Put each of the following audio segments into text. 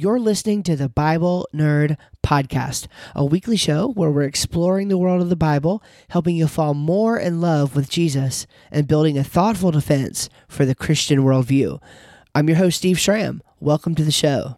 You're listening to the Bible Nerd Podcast, a weekly show where we're exploring the world of the Bible, helping you fall more in love with Jesus, and building a thoughtful defense for the Christian worldview. I'm your host, Steve Schramm. Welcome to the show.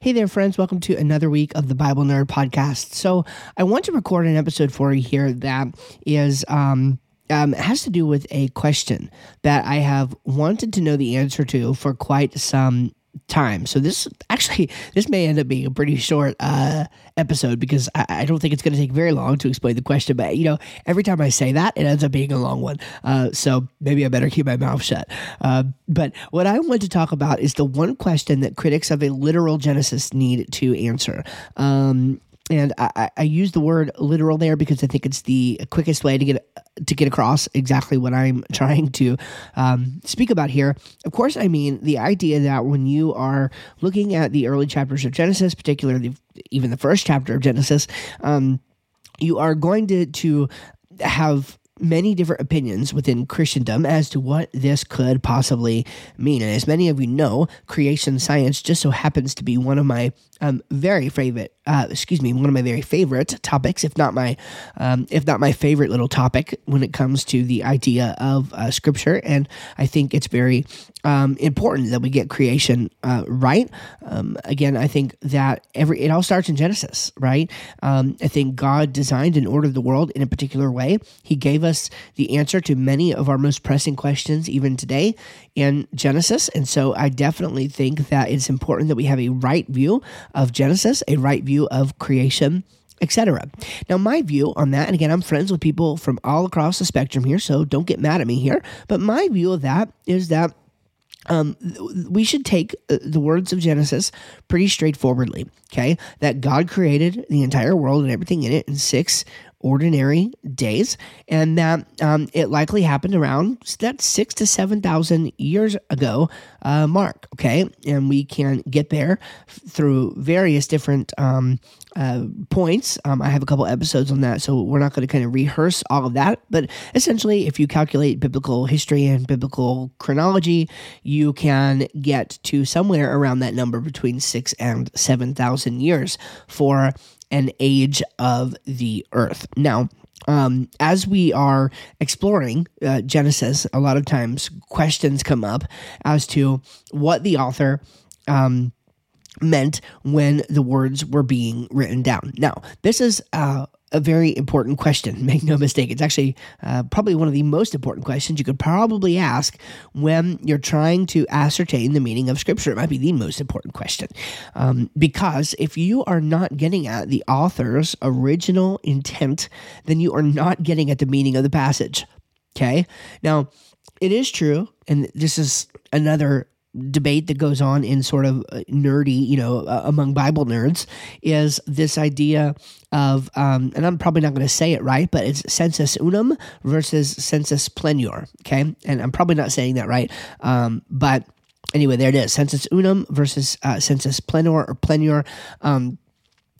Hey there, friends. Welcome to another week of the Bible Nerd Podcast. So, I want to record an episode for you here that is. Um, um, has to do with a question that I have wanted to know the answer to for quite some time. So this actually this may end up being a pretty short uh, episode because I, I don't think it's going to take very long to explain the question. But you know, every time I say that, it ends up being a long one. Uh, so maybe I better keep my mouth shut. Uh, but what I want to talk about is the one question that critics of a literal Genesis need to answer. Um, and I, I, use the word literal there because I think it's the quickest way to get to get across exactly what I'm trying to um, speak about here. Of course, I mean the idea that when you are looking at the early chapters of Genesis, particularly even the first chapter of Genesis, um, you are going to to have many different opinions within Christendom as to what this could possibly mean. And as many of you know, creation science just so happens to be one of my um, very favorite, uh, excuse me, one of my very favorite topics, if not my, um, if not my favorite little topic when it comes to the idea of uh, Scripture. And I think it's very um, important that we get creation uh, right. Um, again, I think that every it all starts in Genesis, right? Um, I think God designed and ordered the world in a particular way. He gave us the answer to many of our most pressing questions, even today, in Genesis. And so, I definitely think that it's important that we have a right view of Genesis, a right view of creation etc. Now, my view on that, and again, I'm friends with people from all across the spectrum here, so don't get mad at me here. But my view of that is that um, we should take uh, the words of Genesis pretty straightforwardly. Okay, that God created the entire world and everything in it in six ordinary days, and that um, it likely happened around that six to seven thousand years ago uh, mark. Okay, and we can get there through various different um, uh, points. Um, I have a couple episodes on that, so we're not going to kind of rehearse all of that. But essentially, if you calculate biblical history and biblical chronology, you can get to somewhere around that number between six and seven thousand years for and age of the earth. Now, um, as we are exploring uh, Genesis, a lot of times questions come up as to what the author um, meant when the words were being written down. Now, this is uh, a very important question. Make no mistake. It's actually uh, probably one of the most important questions you could probably ask when you're trying to ascertain the meaning of Scripture. It might be the most important question. Um, because if you are not getting at the author's original intent, then you are not getting at the meaning of the passage. Okay? Now, it is true, and this is another debate that goes on in sort of uh, nerdy, you know, uh, among Bible nerds is this idea of, um, and I'm probably not going to say it right, but it's sensus unum versus sensus plenior. Okay. And I'm probably not saying that right. Um, but anyway, there it is sensus unum versus uh, sensus plenior or plenior. Um,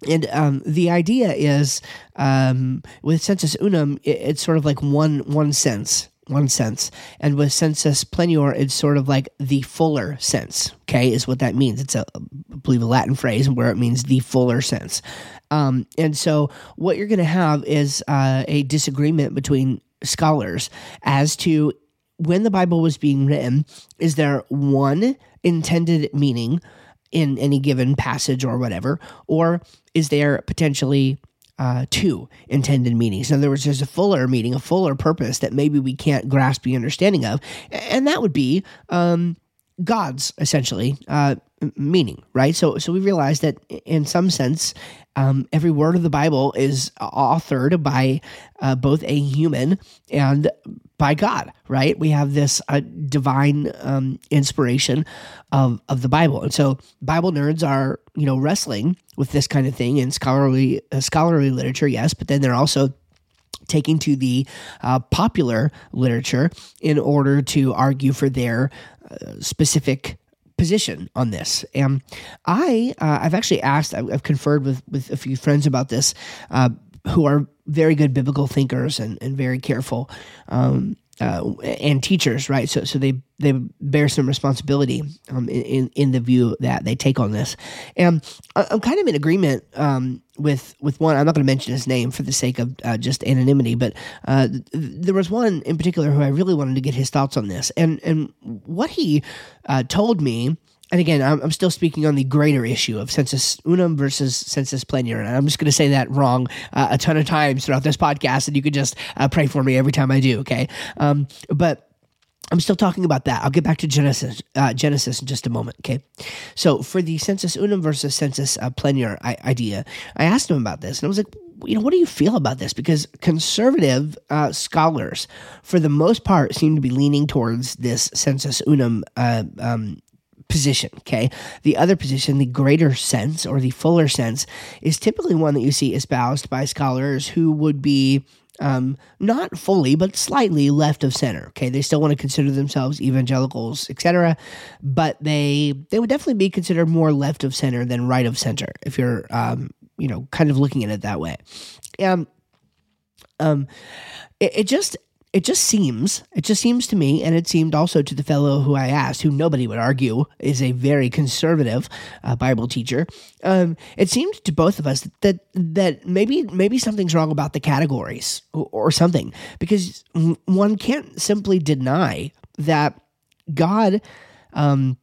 and um, the idea is um, with sensus unum, it, it's sort of like one one sense, one sense. And with sensus plenior, it's sort of like the fuller sense, okay, is what that means. It's a, I believe, a Latin phrase where it means the fuller sense. Um, and so what you're going to have is uh, a disagreement between scholars as to when the Bible was being written, is there one intended meaning in any given passage or whatever, or is there potentially uh, two intended meanings. In other words, there's a fuller meaning, a fuller purpose that maybe we can't grasp the understanding of, and that would be um, God's essentially uh, meaning, right? So, so we realize that in some sense, um, every word of the Bible is authored by uh, both a human and by God, right? We have this uh, divine um, inspiration of of the Bible, and so Bible nerds are you know wrestling with this kind of thing in scholarly uh, scholarly literature, yes, but then they're also taking to the uh, popular literature in order to argue for their uh, specific position on this. And I, uh, I've actually asked, I've, I've, conferred with, with a few friends about this uh, who are very good biblical thinkers and, and very careful. Um, uh, and teachers, right? So, so they they bear some responsibility um, in in the view that they take on this, and I'm kind of in agreement um, with with one. I'm not going to mention his name for the sake of uh, just anonymity, but uh, th- there was one in particular who I really wanted to get his thoughts on this, and and what he uh, told me and again, I'm, I'm, still speaking on the greater issue of sensus unum versus sensus plenior. And I'm just going to say that wrong uh, a ton of times throughout this podcast, and you could just uh, pray for me every time I do, okay? Um, but I'm still talking about that. I'll get back to Genesis, uh, Genesis in just a moment. Okay, so for the sensus unum versus sensus uh, plenior idea, I asked him about this, and I was like, you know, what do you feel about this? Because conservative uh, scholars, for the most part, seem to be leaning towards this sensus unum uh, um, position. Okay. The other position, the greater sense or the fuller sense, is typically one that you see espoused by scholars who would be um, not fully, but slightly left of center. Okay, they still want to consider themselves evangelicals, etc., but they they would definitely be considered more left of center than right of center if you're um, you know kind of looking at it that way. Um, um, it, it just it just seems, it just seems to me, and it seemed also to the fellow who I asked, who nobody would argue is a very conservative uh, Bible teacher. Um, it seemed to both of us that that maybe maybe something's wrong about the categories or, or something, because one can't simply deny that God, um,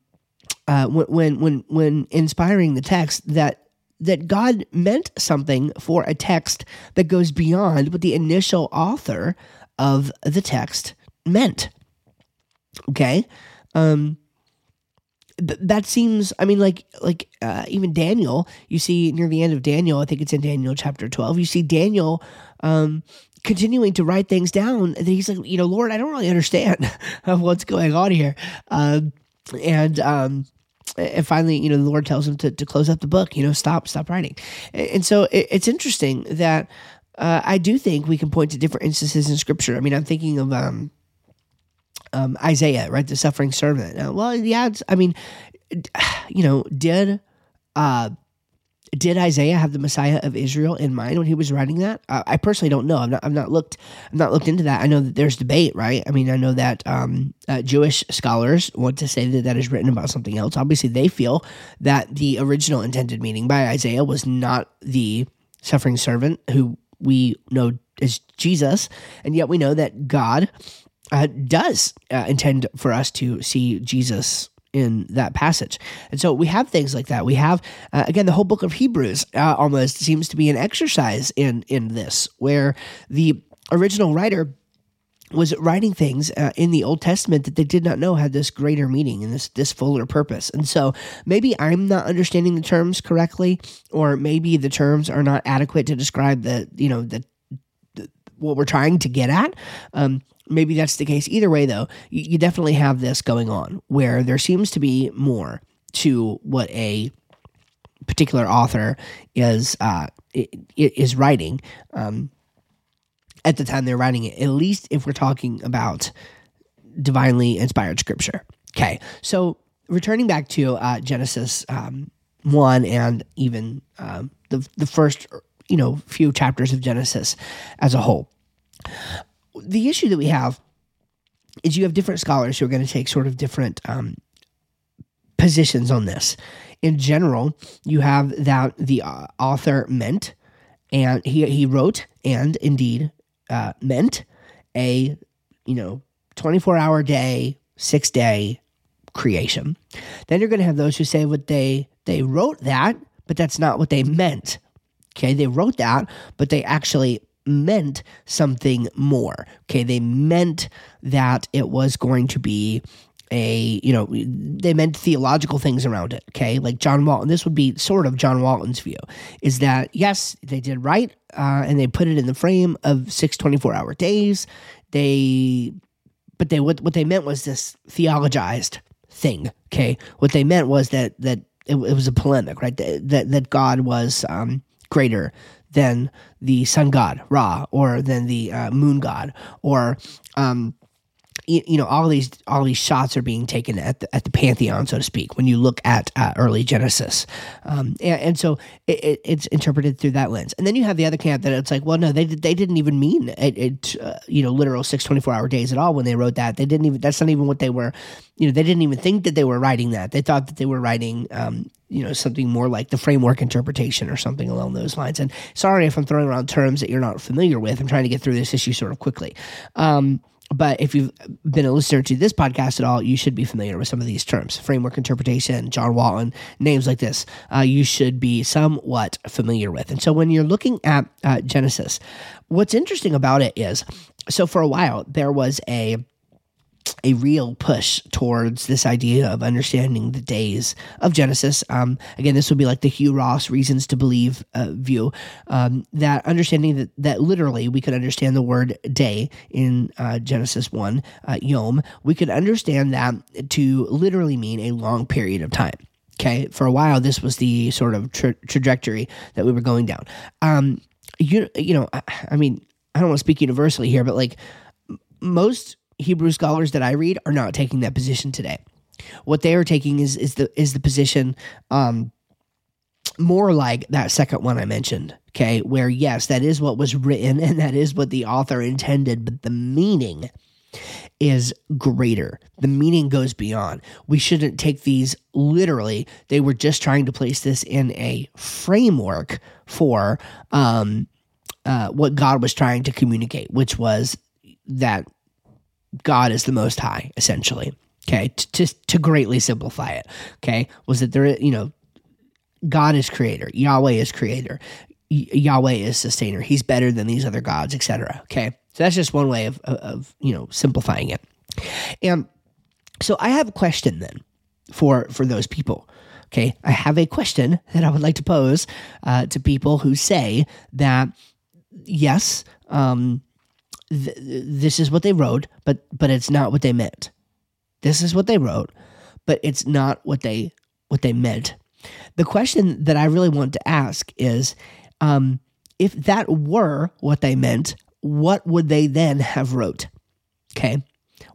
uh, when when when inspiring the text, that that God meant something for a text that goes beyond what the initial author of the text meant. Okay? Um th- that seems I mean like like uh, even Daniel, you see near the end of Daniel, I think it's in Daniel chapter 12, you see Daniel um continuing to write things down and he's like, you know, Lord, I don't really understand what's going on here. Um and um and finally, you know, the Lord tells him to, to close up the book, you know, stop, stop writing. And so it, it's interesting that uh, I do think we can point to different instances in Scripture. I mean, I'm thinking of um, um, Isaiah, right, the suffering servant. Uh, well, yeah, I mean, you know, did uh, did Isaiah have the Messiah of Israel in mind when he was writing that? Uh, I personally don't know. I've not, I've not looked, I've not looked into that. I know that there's debate, right? I mean, I know that um, uh, Jewish scholars want to say that that is written about something else. Obviously, they feel that the original intended meaning by Isaiah was not the suffering servant who we know as Jesus, and yet we know that God uh, does uh, intend for us to see Jesus in that passage. And so we have things like that. We have uh, again the whole book of Hebrews uh, almost seems to be an exercise in in this where the original writer was writing things uh, in the Old Testament that they did not know had this greater meaning and this this fuller purpose. And so maybe I'm not understanding the terms correctly, or maybe the terms are not adequate to describe the you know the, the what we're trying to get at. Um, maybe that's the case. Either way, though, you, you definitely have this going on where there seems to be more to what a particular author is uh, is writing. Um, at the time they're writing it, at least if we're talking about divinely inspired scripture. Okay, so returning back to uh, Genesis um, 1 and even um, the, the first, you know, few chapters of Genesis as a whole. The issue that we have is you have different scholars who are going to take sort of different um, positions on this. In general, you have that the uh, author meant, and he, he wrote, and indeed uh, meant a you know 24 hour day six day creation. Then you're going to have those who say what they they wrote that but that's not what they meant. Okay they wrote that but they actually meant something more. Okay they meant that it was going to be a you know they meant theological things around it okay? Like john walton this would be sort of john walton's view is that yes they did right uh, and they put it in the frame of six 24 hour days. They but they what, what they meant was this theologized thing okay? What they meant was that that it, it was a polemic right? That that, that god was um, greater than the sun god ra or than the uh, moon god or um, you, you know all these all these shots are being taken at the, at the pantheon so to speak when you look at uh, early genesis. Um, and, and, so it, it, it's interpreted through that lens. And then you have the other camp that it's like well no they, they didn't even mean it, it uh, you know literal six 24 hour days at all when they wrote that. They didn't even that's not even what they were you know they didn't even think that they were writing that. They thought that they were writing um, you know something more like the framework interpretation or something along those lines. And sorry if i'm throwing around terms that you're not familiar with. I'm trying to get through this issue sort of quickly. Um, but if you've been a listener to this podcast at all, you should be familiar with some of these terms framework interpretation, John Walton, names like this, uh, you should be somewhat familiar with. And so when you're looking at uh, Genesis, what's interesting about it is so for a while, there was a a real push towards this idea of understanding the days of Genesis. Um, again, this would be like the Hugh Ross reasons to believe uh, view. Um, that understanding that, that literally we could understand the word day in uh, Genesis 1, uh, Yom, we could understand that to literally mean a long period of time. Okay, for a while, this was the sort of tra- trajectory that we were going down. Um, you, you know, I, I mean, I don't want to speak universally here, but like most Hebrew scholars that I read are not taking that position today. What they are taking is is the is the position um, more like that second one I mentioned, okay, where yes, that is what was written and that is what the author intended, but the meaning is greater. The meaning goes beyond. We shouldn't take these literally. They were just trying to place this in a framework for um, uh, what God was trying to communicate, which was that God is the Most High, essentially. Okay, to to greatly simplify it. Okay, was that there? You know, God is creator. Yahweh is creator. Y- Yahweh is sustainer. He's better than these other gods, etc. Okay, so that's just one way of, of, of you know simplifying it. And so I have a question then for for those people. Okay, I have a question that I would like to pose uh, to people who say that yes, um, th- this is what they wrote, but but it's not what they meant. This is what they wrote, but it's not what they what they meant. The question that I really want to ask is, um, if that were what they meant, what would they then have wrote? Okay,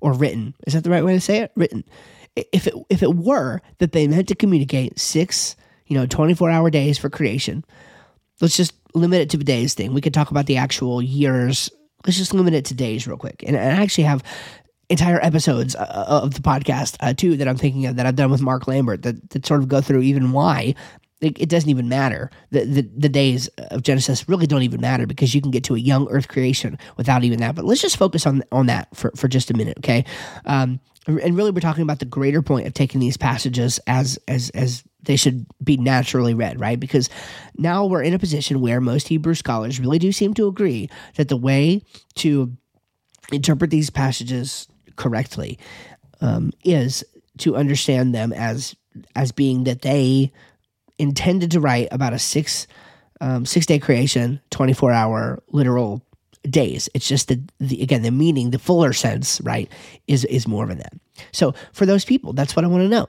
or written? Is that the right way to say it? Written. If it if it were that they meant to communicate six, you know, twenty four hour days for creation, let's just limit it to the days thing. We could talk about the actual years let's just limit it to days real quick. And, and I actually have entire episodes uh, uh, of the podcast uh, too that I'm thinking of that I've done with Mark Lambert that, that sort of go through even why it, it, doesn't even matter. The, the the days of Genesis really don't even matter because you can get to a young Earth creation without even that. But let's just focus on on that for, for just a minute, okay? Um, and really, we're talking about the greater point of taking these passages as as as they should be naturally read, right? Because now we're in a position where most Hebrew scholars really do seem to agree that the way to interpret these passages correctly um, is to understand them as as being that they intended to write about a six um, six day creation, twenty four hour literal days. It's just that the, again the meaning, the fuller sense, right, is is more of a that. So for those people, that's what I want to know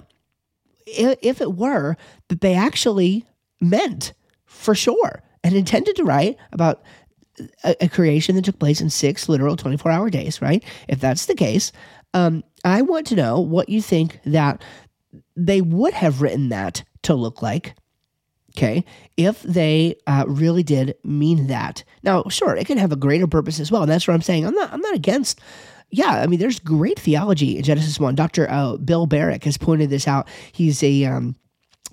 if it were that they actually meant for sure and intended to write about a, a creation that took place in six literal 24 hour days, right? If that's the case, um, I want to know what you think that they would have written that to look like. Okay, if they uh, really did mean that. Now, sure, it can have a greater purpose as well. And that's what I'm saying. I'm not. I'm not against yeah, I mean, there's great theology in Genesis 1. Dr. Uh, Bill Barrick has pointed this out. He's a. Um,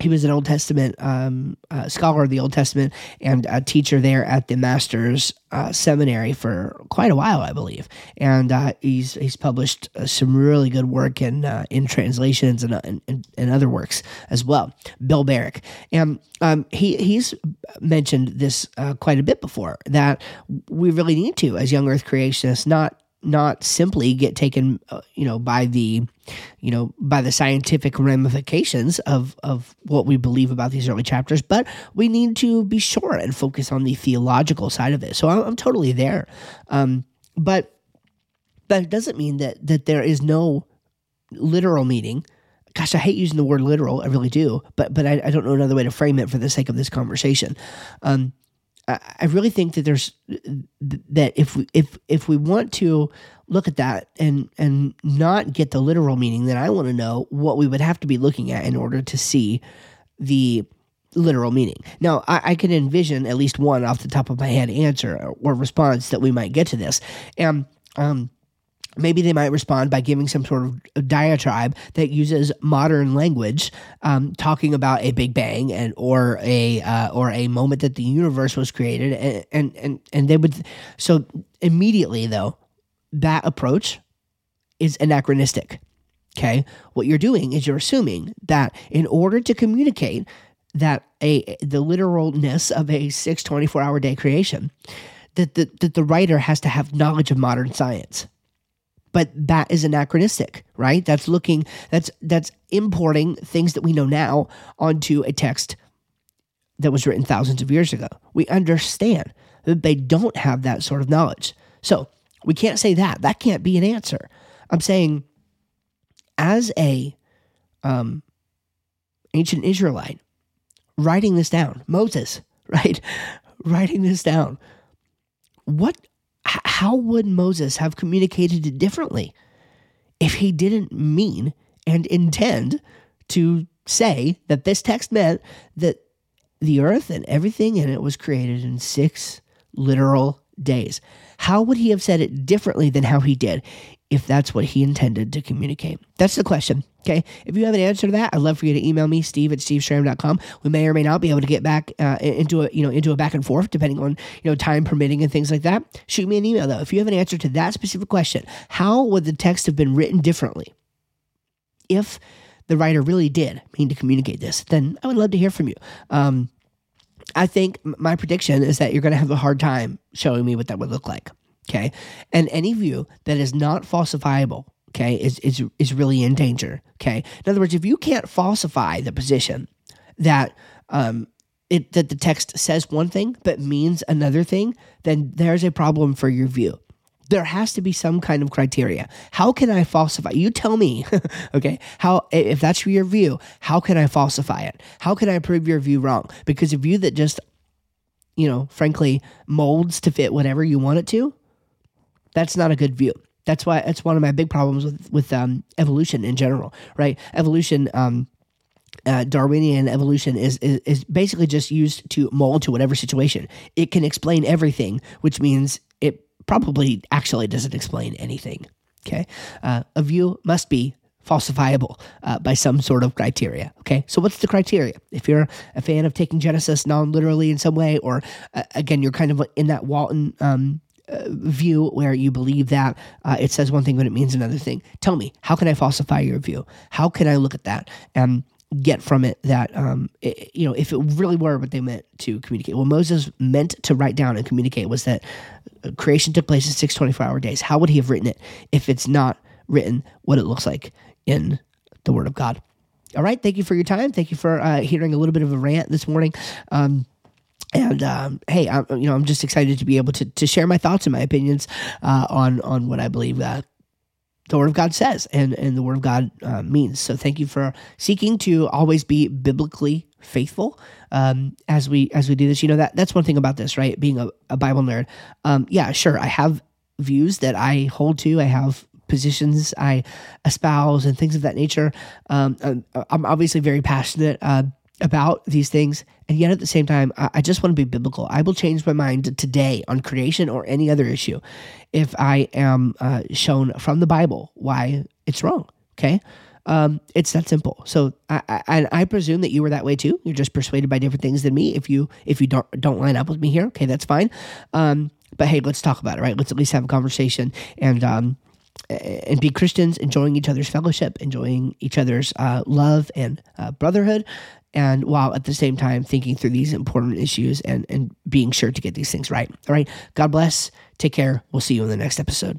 he was an Old Testament um, uh, scholar of the Old Testament and a teacher there at the Master's uh, Seminary for quite a while, I believe. And uh, he's he's published uh, some really good work in uh, in translations and, and, and other works as well. Bill Barrick, and um, he he's mentioned this uh, quite a bit before that we really need to, as young Earth creationists, not not simply get taken, uh, you know, by the, you know, by the scientific ramifications of of what we believe about these early chapters, but we need to be sure and focus on the theological side of it. So I'm, I'm totally there, um, but but it doesn't mean that that there is no literal meaning. Gosh, I hate using the word literal. I really do, but but I, I don't know another way to frame it for the sake of this conversation. Um, I really think that there's that if we if if we want to look at that and and not get the literal meaning, then I want to know what we would have to be looking at in order to see the literal meaning. Now, I, I can envision at least one off the top of my head answer or response that we might get to this, and um, maybe they might respond by giving some sort of diatribe that uses modern language, um, talking about a big bang and or a uh, or a moment that the universe was created, and, and and and they would. So immediately, though, that approach is anachronistic. Okay, what you're doing is you're assuming that in order to communicate that a the literalness of a six 24 hour day creation, that the, that the writer has to have knowledge of modern science but that is anachronistic right? That's looking that's that's importing things that we know now onto a text that was written thousands of years ago. We understand that they don't have that sort of knowledge. So we can't say that. That can't be an answer. I'm saying as a um, ancient israelite writing this down moses right? Writing this down what how would Moses have communicated it differently if he didn't mean and intend to say that this text meant that the earth and everything in it was created in six literal days? How would he have said it differently than how he did if that's what he intended to communicate? That's the question. Okay. If you have an answer to that, I'd love for you to email me, steve at steveschramm.com. We may or may not be able to get back uh, into a, you know, into a back and forth depending on, you know, time permitting and things like that. Shoot me an email though. If you have an answer to that specific question, how would the text have been written differently? If the writer really did mean to communicate this, then I would love to hear from you. Um, I think my prediction is that you're going to have a hard time showing me what that would look like. Okay. And any view that is not falsifiable okay, is, is, is really in danger, okay? In other words, if you can't falsify the position that, um, it, that the text says one thing but means another thing, then there's a problem for your view. There has to be some kind of criteria. How can I falsify? You tell me, okay? How if that's your view, how can I falsify it? How can I prove your view wrong? Because a view that just, you know, frankly molds to fit whatever you want it to, that's not a good view. That's why it's one of my big problems with with um, evolution in general, right? Evolution. Um, uh, Darwinian evolution is, is is basically just used to mold to whatever situation. It can explain everything, which means it probably actually doesn't explain anything. Okay, uh, a view must be falsifiable uh, by some sort of criteria. Okay, so what's the criteria? If you're a fan of taking Genesis non literally in some way, or uh, again, you're kind of in that Walton um, view where you believe that uh, it says one thing but it means another thing. Tell me, how can I falsify your view? How can I look at that and get from it that um, it, you know if it really were what they meant to communicate? What Moses meant to write down and communicate was that uh, creation took place in six 24 hour days. How would he have written it if it's not written what it looks like in the Word of God? All right, thank you for your time. Thank you for uh, hearing a little bit of a rant this morning. Um, and um, hey, I'm, you know, I'm just excited to be able to to share my thoughts and my opinions uh, on on what I believe uh, the Word of God says and and the Word of God uh, means. So thank you for seeking to always be biblically faithful um, as we as we do this. You know that that's one thing about this, right? Being a, a Bible nerd. Um, yeah, sure, I have views that I hold to. I have positions I espouse and things of that nature. Um, I'm obviously very passionate uh, about these things, and yet at the same time, I, I just want to be biblical. I will change my mind today on creation or any other issue if I am uh, shown from the Bible why it's wrong. Okay. Um, it's that simple. So I, I, I presume that you were that way too. You're just persuaded by different things than me. If you if you don't don't line up with me here, okay, that's fine. Um, but hey, let's talk about it, right? Let's at least have a conversation and um, and be Christians, enjoying each other's fellowship, enjoying each other's uh, love and uh, brotherhood, and while at the same time thinking through these important issues and, and being sure to get these things right. All right. God bless. Take care. We'll see you in the next episode.